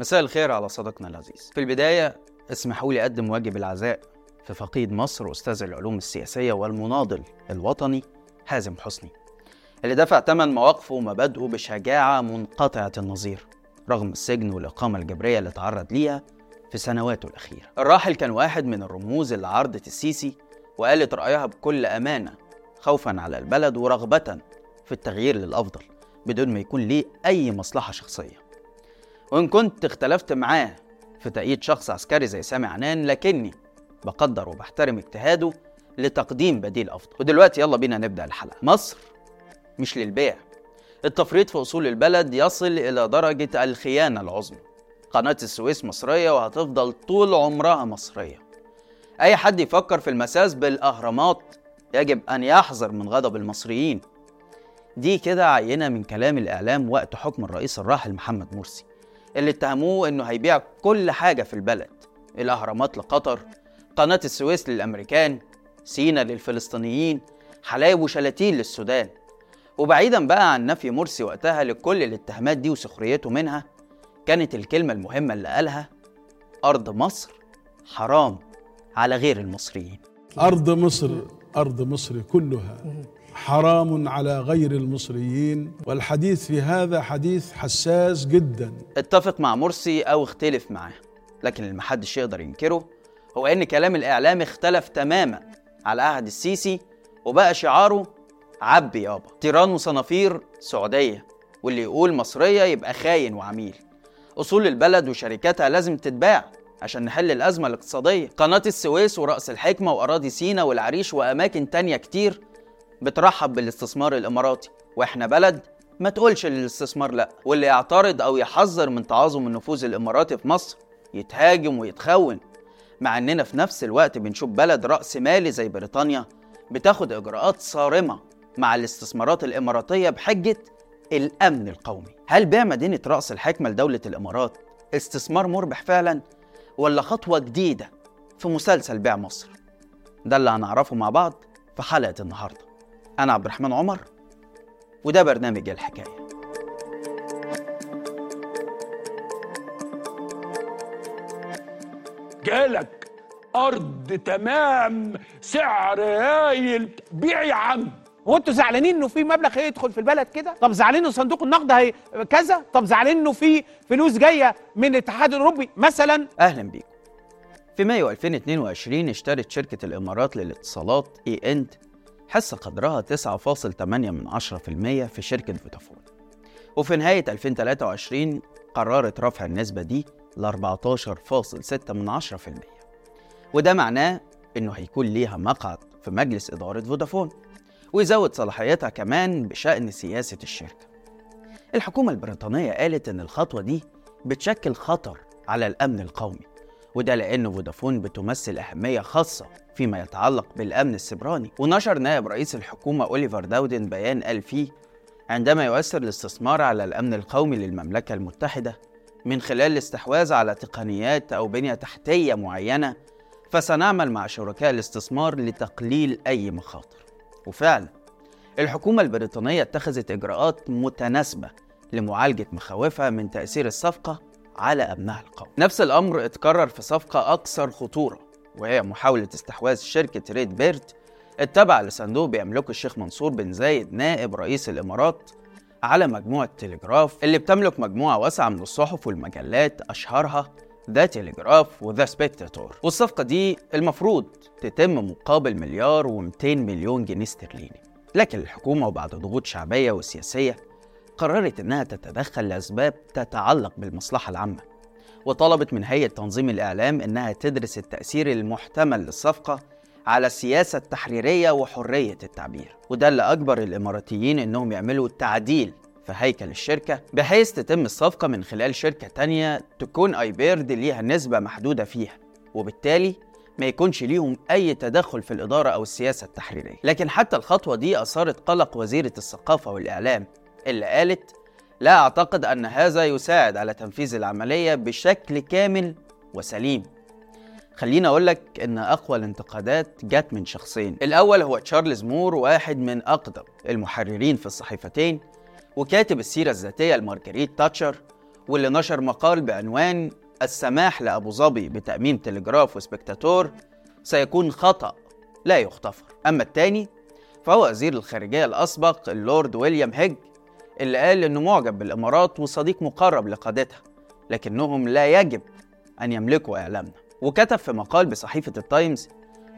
مساء الخير على صديقنا العزيز. في البداية اسمحوا لي أقدم واجب العزاء في فقيد مصر أستاذ العلوم السياسية والمناضل الوطني حازم حسني. اللي دفع ثمن مواقفه ومبادئه بشجاعة منقطعة النظير رغم السجن والإقامة الجبرية اللي تعرض ليها في سنواته الأخيرة. الراحل كان واحد من الرموز اللي عرضت السيسي وقالت رأيها بكل أمانة خوفا على البلد ورغبة في التغيير للأفضل بدون ما يكون ليه أي مصلحة شخصية. وإن كنت اختلفت معاه في تأييد شخص عسكري زي سامي عنان لكني بقدر وبحترم اجتهاده لتقديم بديل أفضل. ودلوقتي يلا بينا نبدأ الحلقة. مصر مش للبيع. التفريط في أصول البلد يصل إلى درجة الخيانة العظمى. قناة السويس مصرية وهتفضل طول عمرها مصرية. أي حد يفكر في المساس بالأهرامات يجب أن يحذر من غضب المصريين. دي كده عينة من كلام الإعلام وقت حكم الرئيس الراحل محمد مرسي. اللي اتهموه إنه هيبيع كل حاجة في البلد. الأهرامات لقطر قناة السويس للأمريكان سينا للفلسطينيين حلايب وشلاتين للسودان. وبعيدا بقى عن نفي مرسي وقتها لكل الاتهامات دي وسخريته منها كانت الكلمة المهمة اللي قالها أرض مصر حرام على غير المصريين. أرض مصر أرض مصر كلها. حرام على غير المصريين والحديث في هذا حديث حساس جدا. اتفق مع مرسي أو اختلف معاه لكن اللي محدش يقدر ينكره هو إن كلام الإعلام اختلف تماما على عهد السيسي وبقى شعاره عبي يابا. تيران وصنافير سعودية واللي يقول مصرية يبقى خاين وعميل. أصول البلد وشركاتها لازم تتباع عشان نحل الأزمة الاقتصادية. قناة السويس ورأس الحكمة وأراضي سينا والعريش وأماكن تانية كتير بترحب بالاستثمار الإماراتي. وإحنا بلد ما تقولش للاستثمار لا واللي يعترض أو يحذر من تعاظم النفوذ الإماراتي في مصر يتهاجم ويتخون مع إننا في نفس الوقت بنشوف بلد رأس مالي زي بريطانيا بتاخد إجراءات صارمة مع الاستثمارات الإماراتية بحجة الأمن القومي. هل بيع مدينة رأس الحكمة لدولة الإمارات استثمار مربح فعلا ولا خطوة جديدة في مسلسل بيع مصر؟ ده اللي هنعرفه مع بعض في حلقة النهاردة. أنا عبد الرحمن عمر وده برنامج الحكاية جالك أرض تمام سعر هايل بيع يا عم هو أنتوا زعلانين إنه في مبلغ هيدخل في البلد كده؟ طب زعلانين انه صندوق النقد هي كذا؟ طب زعلانين إنه في فلوس جاية من الاتحاد الأوروبي مثلا؟ أهلا بيكم في مايو 2022 اشترت شركة الإمارات للاتصالات اي اند حصة قدرها 9.8 من 10% في شركة فودافون. وفي نهاية 2023 قررت رفع النسبة دي ل 14.6 من 10% وده معناه إنه هيكون ليها مقعد في مجلس إدارة فودافون ويزود صلاحيتها كمان بشأن سياسة الشركة. الحكومة البريطانية قالت إن الخطوة دي بتشكل خطر على الأمن القومي وده لأن فودافون بتمثل أهمية خاصة فيما يتعلق بالأمن السبراني ونشر نائب رئيس الحكومة أوليفر داودن بيان قال فيه عندما يؤثر الاستثمار على الأمن القومي للمملكة المتحدة من خلال الاستحواذ على تقنيات أو بنية تحتية معينة فسنعمل مع شركاء الاستثمار لتقليل أي مخاطر. وفعلا الحكومة البريطانية اتخذت إجراءات متناسبة لمعالجة مخاوفها من تأثير الصفقة على أمنها القومي. نفس الأمر اتكرر في صفقة أكثر خطورة وهي محاولة استحواذ شركة ريد بيرت التابعة لصندوق بيملكه الشيخ منصور بن زايد نائب رئيس الإمارات على مجموعة تلجراف اللي بتملك مجموعة واسعة من الصحف والمجلات أشهرها The Telegraph و The Spectator والصفقة دي المفروض تتم مقابل مليار و200 مليون جنيه استرليني. لكن الحكومة وبعد ضغوط شعبية وسياسية قررت إنها تتدخل لأسباب تتعلق بالمصلحة العامة. وطلبت من هيئة تنظيم الإعلام إنها تدرس التأثير المحتمل للصفقة على السياسة التحريرية وحرية التعبير. وده اللي أجبر الإماراتيين إنهم يعملوا تعديل في هيكل الشركة بحيث تتم الصفقة من خلال شركة تانية تكون ايبيرد ليها نسبة محدودة فيها وبالتالي ما يكونش ليهم أي تدخل في الإدارة أو السياسة التحريرية. لكن حتى الخطوة دي أثارت قلق وزيرة الثقافة والإعلام اللي قالت لا أعتقد أن هذا يساعد على تنفيذ العملية بشكل كامل وسليم. خليني أقول لك إن أقوى الانتقادات جت من شخصين. الأول هو تشارلز مور واحد من أقدم المحررين في الصحيفتين وكاتب السيرة الذاتية لمارجريت تاتشر واللي نشر مقال بعنوان السماح لأبو ظبي بتأميم تلجراف وسبكتاتور سيكون خطأ لا يغتفر. أما الثاني فهو وزير الخارجية الأسبق اللورد ويليام هيج اللي قال إنه معجب بالإمارات وصديق مقرب لقادتها لكنهم لا يجب أن يملكوا إعلامنا. وكتب في مقال بصحيفة التايمز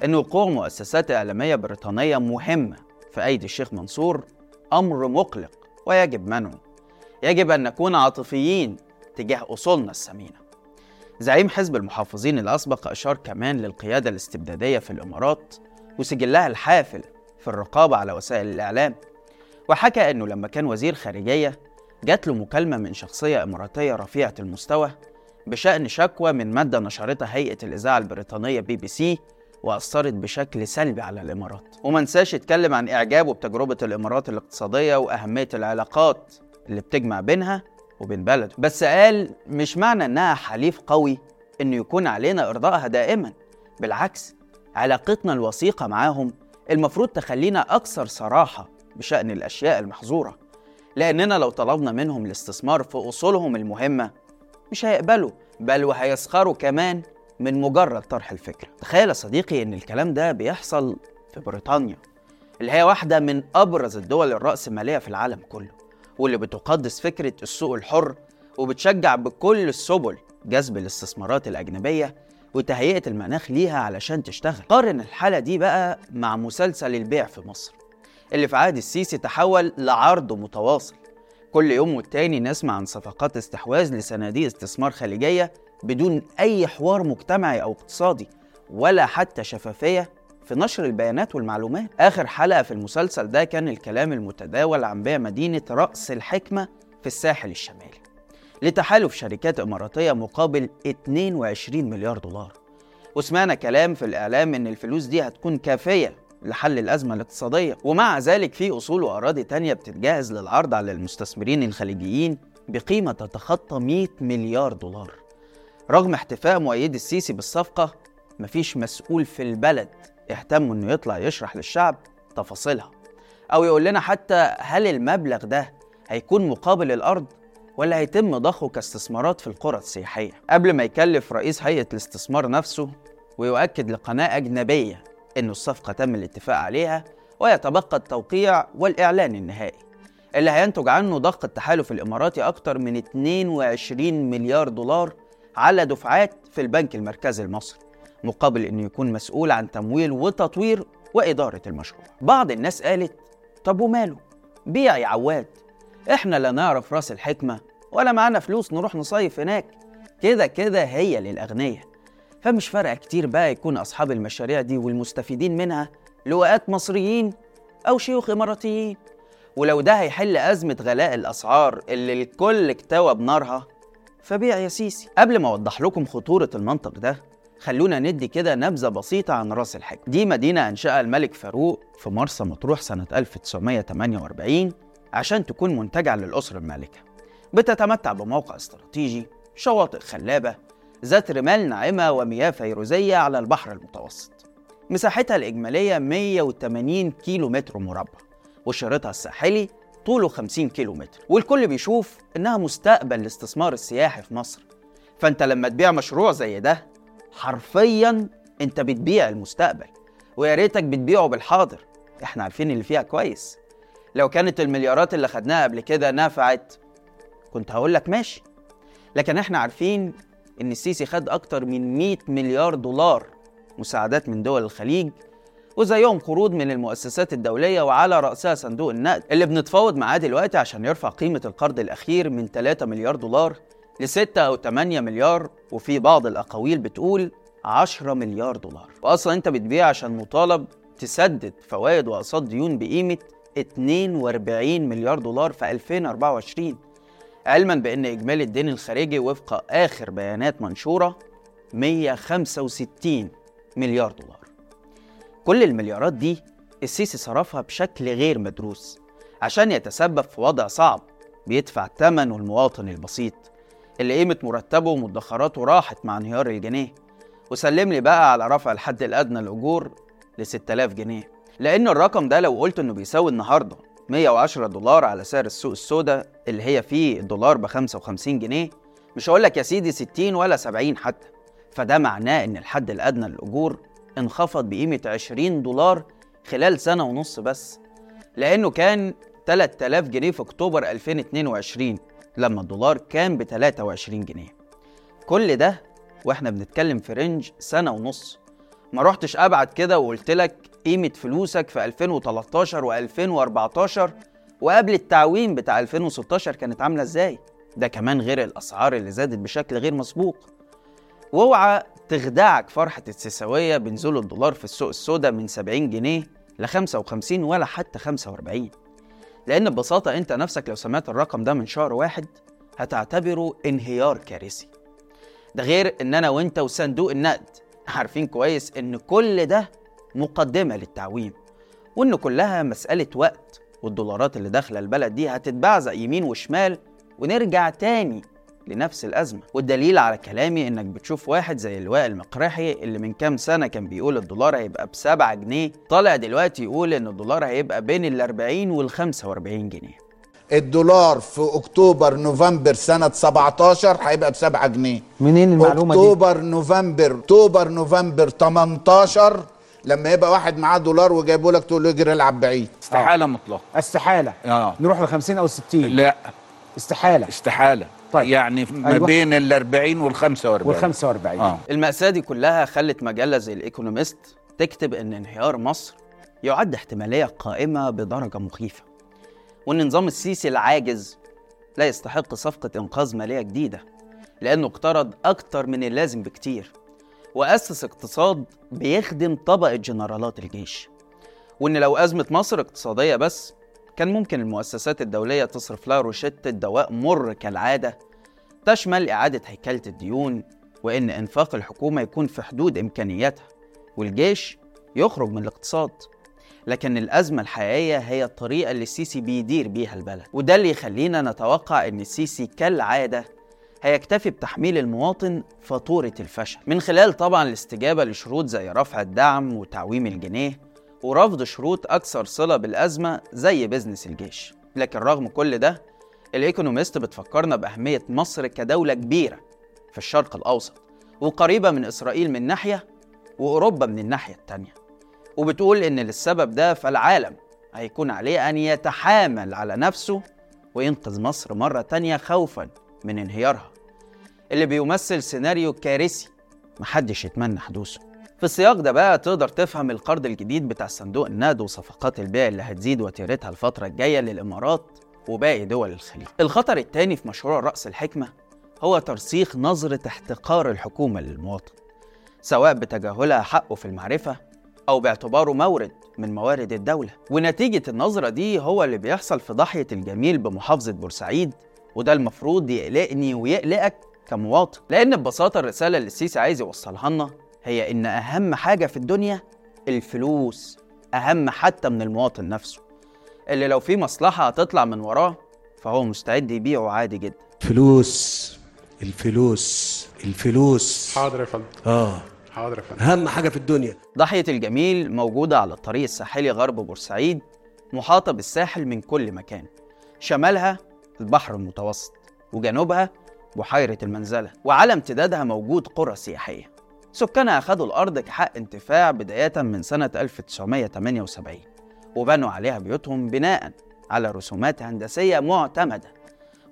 أن وقوع مؤسسات إعلامية بريطانية مهمة في أيدي الشيخ منصور أمر مقلق ويجب منعه. يجب أن نكون عاطفيين تجاه أصولنا الثمينة زعيم حزب المحافظين الأسبق أشار كمان للقيادة الاستبدادية في الإمارات وسجلها الحافل في الرقابة على وسائل الإعلام. وحكى أنه لما كان وزير خارجية جات له مكالمة من شخصية إماراتية رفيعة المستوى بشأن شكوى من مادة نشرتها هيئة الإذاعة البريطانية بي بي سي وأثرت بشكل سلبي على الإمارات. وما نساش يتكلم عن إعجابه بتجربة الإمارات الاقتصادية وأهمية العلاقات اللي بتجمع بينها وبين بلده. بس قال مش معنى إنها حليف قوي إنه يكون علينا إرضائها دائما. بالعكس علاقتنا الوثيقة معاهم المفروض تخلينا أكثر صراحة بشأن الأشياء المحظورة لأننا لو طلبنا منهم الاستثمار في أصولهم المهمة مش هيقبلوا بل وهيسخروا كمان من مجرد طرح الفكرة تخيل يا صديقي إن الكلام ده بيحصل في بريطانيا اللي هي واحدة من أبرز الدول الرأسمالية في العالم كله واللي بتقدس فكرة السوق الحر وبتشجع بكل السبل جذب الاستثمارات الأجنبية وتهيئة المناخ ليها علشان تشتغل. قارن الحالة دي بقى مع مسلسل البيع في مصر. اللي في عهد السيسي تحول لعرض متواصل. كل يوم والتاني نسمع عن صفقات استحواذ لصناديق استثمار خليجية بدون أي حوار مجتمعي أو اقتصادي ولا حتى شفافية في نشر البيانات والمعلومات. آخر حلقة في المسلسل ده كان الكلام المتداول عن بيع مدينة رأس الحكمة في الساحل الشمالي. لتحالف شركات إماراتية مقابل 22 مليار دولار. وسمعنا كلام في الإعلام إن الفلوس دي هتكون كافية لحل الأزمة الاقتصادية. ومع ذلك في أصول وأراضي تانية بتتجهز للعرض على المستثمرين الخليجيين بقيمة تتخطى 100 مليار دولار. رغم احتفاء مؤيدي السيسي بالصفقة مفيش مسؤول في البلد اهتم إنه يطلع يشرح للشعب تفاصيلها. أو يقول لنا حتى هل المبلغ ده هيكون مقابل الأرض ولا هيتم ضخه كاستثمارات في القرى السياحية؟ قبل ما يكلف رئيس هيئة الاستثمار نفسه ويؤكد لقناة أجنبية انه الصفقة تم الاتفاق عليها ويتبقى التوقيع والإعلان النهائي اللي هينتج عنه ضخ التحالف الإماراتي أكتر من 22 مليار دولار على دفعات في البنك المركزي المصري مقابل إنه يكون مسؤول عن تمويل وتطوير وإدارة المشروع. بعض الناس قالت طب وماله؟ بيع يا عواد إحنا لا نعرف رأس الحكمة ولا معانا فلوس نروح نصيف هناك كده كده هي للأغنياء فمش فارقه كتير بقى يكون أصحاب المشاريع دي والمستفيدين منها لواءات مصريين أو شيوخ إماراتيين. ولو ده هيحل أزمة غلاء الأسعار اللي الكل اكتوى بنارها فبيع يا سيسي. قبل ما أوضح لكم خطورة المنطق ده خلونا ندي كده نبذة بسيطة عن رأس الحكمة دي مدينة أنشأها الملك فاروق في مرسى مطروح سنة 1948 عشان تكون منتجعة للأسرة المالكة. بتتمتع بموقع استراتيجي شواطئ خلابة ذات رمال ناعمة ومياه فيروزية على البحر المتوسط. مساحتها الإجمالية 180 كيلو متر مربع وشريطها الساحلي طوله 50 كيلو متر والكل بيشوف إنها مستقبل الاستثمار السياحي في مصر. فأنت لما تبيع مشروع زي ده حرفيا أنت بتبيع المستقبل ويا ريتك بتبيعه بالحاضر. إحنا عارفين اللي فيها كويس. لو كانت المليارات اللي خدناها قبل كده نفعت كنت هقول لك ماشي. لكن إحنا عارفين إن السيسي خد أكتر من 100 مليار دولار مساعدات من دول الخليج وزيهم قروض من المؤسسات الدولية وعلى رأسها صندوق النقد اللي بنتفاوض معاه دلوقتي عشان يرفع قيمة القرض الأخير من 3 مليار دولار ل 6 أو 8 مليار وفي بعض الأقاويل بتقول 10 مليار دولار. وأصلا أنت بتبيع عشان مطالب تسدد فوائد وأقساط ديون بقيمة 42 مليار دولار في 2024 علما بأن إجمالي الدين الخارجي وفق آخر بيانات منشورة 165 مليار دولار. كل المليارات دي السيسي صرفها بشكل غير مدروس عشان يتسبب في وضع صعب بيدفع ثمنه المواطن البسيط اللي قيمة مرتبه ومدخراته راحت مع انهيار الجنيه وسلم لي بقى على رفع الحد الأدنى للأجور ل 6000 جنيه. لأن الرقم ده لو قلت إنه بيساوي النهاردة 110 دولار على سعر السوق السوداء اللي هي فيه الدولار ب 55 جنيه. مش هقول لك يا سيدي 60 ولا 70 حتى. فده معناه إن الحد الأدنى للأجور انخفض بقيمة 20 دولار خلال سنة ونص بس لأنه كان 3000 جنيه في أكتوبر 2022 لما الدولار كان ب 23 جنيه. كل ده وإحنا بنتكلم في رينج سنة ونص. ما رحتش ابعد كده وقلت لك قيمة فلوسك في 2013 و2014 وقبل التعويم بتاع 2016 كانت عاملة إزاي؟ ده كمان غير الأسعار اللي زادت بشكل غير مسبوق. واوعى تخدعك فرحة السيساويه بنزول الدولار في السوق السوداء من 70 جنيه ل 55 ولا حتى 45 لأن ببساطة أنت نفسك لو سمعت الرقم ده من شهر واحد هتعتبره انهيار كارثي. ده غير إن أنا وأنت وصندوق النقد. عارفين كويس إن كل ده مقدمة للتعويم وإن كلها مسألة وقت والدولارات اللي داخلة البلد دي هتتبعزق يمين وشمال ونرجع تاني لنفس الأزمة. والدليل على كلامي إنك بتشوف واحد زي اللواء المقرحي اللي من كام سنة كان بيقول الدولار هيبقى بسبعة جنيه طالع دلوقتي يقول إن الدولار هيبقى بين ال 40 وال 45 جنيه. الدولار في أكتوبر نوفمبر سنة 17 هيبقى ب 7 جنيه. منين المعلومة دي؟ أكتوبر نوفمبر أكتوبر نوفمبر 18 لما يبقى واحد معاه دولار وجايبه لك تقول له اجري العب بعيد. استحالة مطلقه استحالة. آه. نروح ل 50 أو 60 لا. استحالة. استحالة. طيب. يعني ما أيوة. بين ال 40 وال 45 وال 45 آه. المأساة دي كلها خلت مجلة زي الإيكونومست تكتب إن انهيار مصر يعد احتمالية قائمة بدرجة مخيفة وإن نظام السيسي العاجز لا يستحق صفقة إنقاذ مالية جديدة لأنه اقترض أكتر من اللازم بكتير. وأسس اقتصاد بيخدم طبقة جنرالات الجيش. وإن لو أزمة مصر اقتصادية بس كان ممكن المؤسسات الدولية تصرف لها روشتة دواء مر كالعادة تشمل إعادة هيكلة الديون وإن إنفاق الحكومة يكون في حدود إمكانياتها والجيش يخرج من الاقتصاد. لكن الأزمة الحقيقية هي الطريقة اللي السيسي بيدير بيها البلد وده اللي يخلينا نتوقع إن السيسي كالعادة هيكتفي بتحميل المواطن فاتورة الفشل. من خلال طبعا الاستجابة لشروط زي رفع الدعم وتعويم الجنيه ورفض شروط أكثر صلة بالأزمة زي business الجيش. لكن رغم كل ده الإيكونوميست بتفكرنا بأهمية مصر كدولة كبيرة في الشرق الأوسط وقريبة من إسرائيل من ناحية وأوروبا من الناحية التانية. وبتقول إن للسبب ده فالعالم هيكون عليه أن يتحامل على نفسه وينقذ مصر مرة تانية خوفا. من انهيارها. اللي بيمثل سيناريو كارثي محدش يتمنى حدوثه. في السياق ده بقى تقدر تفهم القرض الجديد بتاع صندوق النقد وصفقات البيع اللي هتزيد وتيرتها الفترة الجاية للإمارات وباقي دول الخليج. الخطر التاني في مشروع رأس الحكمة هو ترسيخ نظرة احتقار الحكومة للمواطن سواء بتجاهلها حقه في المعرفة أو باعتباره مورد من موارد الدولة. ونتيجة النظرة دي هو اللي بيحصل في ضحية الجميل بمحافظة بورسعيد وده المفروض يقلقني ويقلقك كمواطن. لأن ببساطة الرسالة اللي السيسي عايز يوصلها لنا هي إن أهم حاجة في الدنيا الفلوس أهم حتى من المواطن نفسه. اللي لو في مصلحة هتطلع من وراه فهو مستعد يبيعه عادي جدا. فلوس الفلوس الفلوس. حاضر يا فندم. آه. حاضر يا فندم. أهم حاجة في الدنيا. ضاحية الجميل موجودة على الطريق الساحلي غرب بورسعيد محاطة بالساحل من كل مكان. شمالها البحر المتوسط وجنوبها بحيرة المنزلة وعلى امتدادها موجود قرى سياحية. سكانها أخدوا الأرض كحق انتفاع بداية من سنة 1978 وبنوا عليها بيوتهم بناء على رسومات هندسية معتمدة.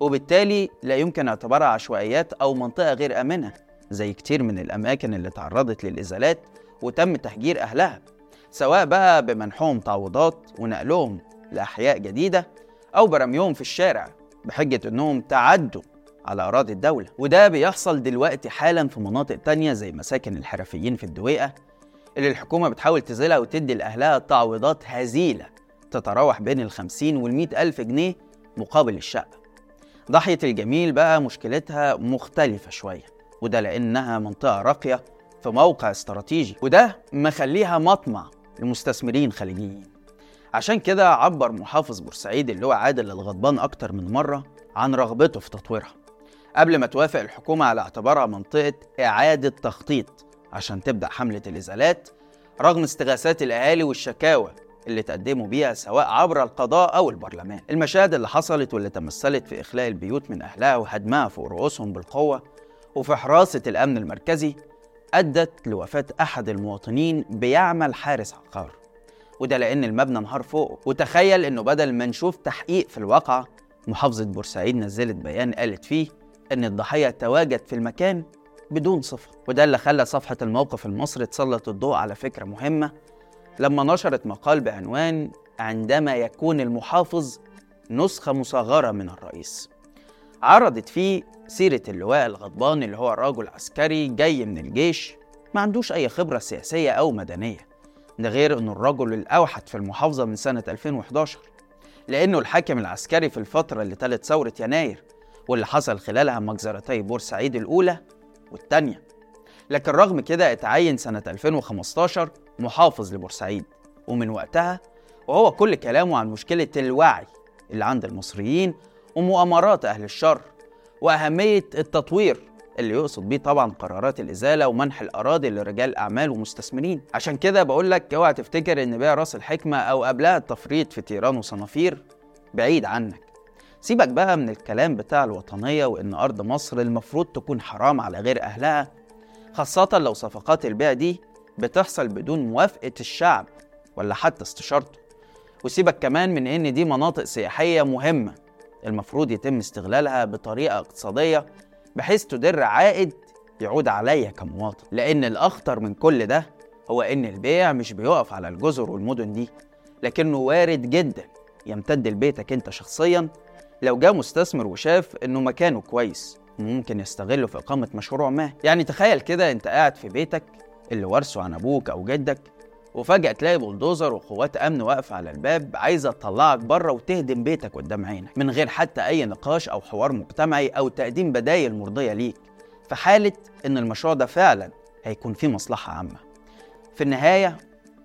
وبالتالي لا يمكن اعتبارها عشوائيات أو منطقة غير آمنة زي كتير من الأماكن اللي تعرضت للإزالات وتم تهجير أهلها سواء بقى بمنحهم تعويضات ونقلهم لأحياء جديدة أو برميهم في الشارع. بحجة إنهم تعدوا على أراضي الدولة. وده بيحصل دلوقتي حالا في مناطق تانية زي مساكن الحرفيين في الدويقة اللي الحكومة بتحاول تزيلها وتدي لأهلها تعويضات هزيلة تتراوح بين الخمسين والمئة ألف جنيه مقابل الشقة. ضاحية الجميل بقى مشكلتها مختلفة شوية وده لأنها منطقة راقية في موقع استراتيجي وده مخليها مطمع لمستثمرين خليجيين. عشان كده عبر محافظ بورسعيد اللي هو عادل الغضبان أكتر من مرة عن رغبته في تطويرها. قبل ما توافق الحكومة على اعتبارها منطقة إعادة تخطيط عشان تبدأ حملة الإزالات رغم استغاثات الأهالي والشكاوى اللي تقدموا بيها سواء عبر القضاء أو البرلمان. المشاهد اللي حصلت واللي تمثلت في إخلاء البيوت من أهلها وهدمها فوق رؤوسهم بالقوة وفي حراسة الأمن المركزي أدت لوفاة أحد المواطنين بيعمل حارس عقار. وده لأن المبنى انهار فوقه وتخيل إنه بدل ما نشوف تحقيق في الواقعة محافظة بورسعيد نزلت بيان قالت فيه إن الضحية تواجد في المكان بدون صفة. وده اللي خلى صفحة الموقف المصري تسلط الضوء على فكرة مهمة. لما نشرت مقال بعنوان عندما يكون المحافظ نسخة مصغرة من الرئيس عرضت فيه سيرة اللواء الغضبان اللي هو راجل عسكري جاي من الجيش ما عندوش أي خبرة سياسية أو مدنية. ده غير إنه الرجل الأوحد في المحافظة من سنة 2011 لأنه الحاكم العسكري في الفترة اللي تلت ثورة يناير واللي حصل خلالها مجزرتي بورسعيد الأولى والتانية. لكن رغم كده اتعين سنة 2015 محافظ لبورسعيد ومن وقتها وهو كل كلامه عن مشكلة الوعي اللي عند المصريين ومؤامرات أهل الشر وأهمية التطوير اللي يقصد بيه طبعا قرارات الإزالة ومنح الأراضي لرجال أعمال ومستثمرين. عشان كده بقول لك اوعى تفتكر إن بيع راس الحكمة أو قبلها التفريط في تيران وصنافير بعيد عنك. سيبك بقى من الكلام بتاع الوطنية وإن أرض مصر المفروض تكون حرام على غير أهلها خاصة لو صفقات البيع دي بتحصل بدون موافقة الشعب ولا حتى استشارته. وسيبك كمان من إن دي مناطق سياحية مهمة المفروض يتم استغلالها بطريقة اقتصادية بحيث تدر عائد يعود عليا كمواطن. لأن الأخطر من كل ده هو إن البيع مش بيقف على الجزر والمدن دي لكنه وارد جدا يمتد لبيتك أنت شخصيا لو جاء مستثمر وشاف إنه مكانه كويس وممكن يستغله في إقامة مشروع ما. يعني تخيل كده أنت قاعد في بيتك اللي ورثه عن أبوك أو جدك وفجأة تلاقي بلدوزر وقوات أمن واقفة على الباب عايزة تطلعك بره وتهدم بيتك قدام عينك من غير حتى أي نقاش أو حوار مجتمعي أو تقديم بدايل مرضية ليك. في حالة إن المشروع ده فعلا هيكون فيه مصلحة عامة. في النهاية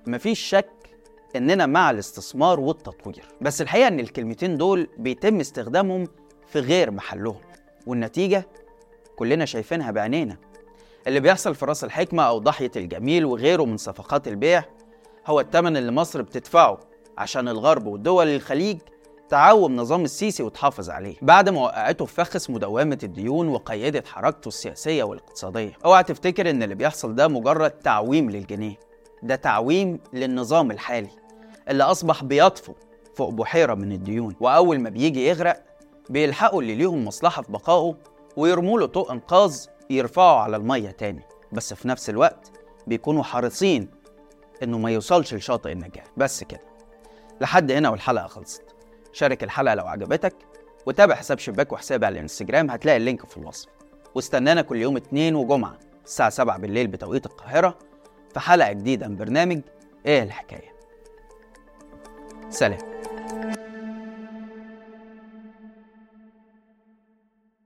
مفيش شك إننا مع الاستثمار والتطوير. بس الحقيقة إن الكلمتين دول بيتم استخدامهم في غير محلهم. والنتيجة كلنا شايفينها بعينينا. اللي بيحصل في راس الحكمة أو ضحية الجميل وغيره من صفقات البيع هو الثمن اللي مصر بتدفعه عشان الغرب ودول الخليج تعوم نظام السيسي وتحافظ عليه. بعد ما وقعته في فخس مداومة الديون وقيدت حركته السياسية والاقتصادية. اوعى تفتكر إن اللي بيحصل ده مجرد تعويم للجنيه. ده تعويم للنظام الحالي اللي أصبح بيطفو فوق بحيرة من الديون. وأول ما بيجي يغرق بيلحقوا اللي ليهم مصلحة في بقائه ويرموا له طوق إنقاذ يرفعه على المية تاني. بس في نفس الوقت بيكونوا حريصين إنه ما يوصلش لشاطئ النجاة. بس كده. لحد هنا والحلقة خلصت. شارك الحلقة لو عجبتك وتابع حساب شباك وحسابي على الانستجرام هتلاقي اللينك في الوصف. واستنانا كل يوم اتنين وجمعة الساعة 7 بالليل بتوقيت القاهرة في حلقة جديدة من برنامج إيه الحكاية. سلام.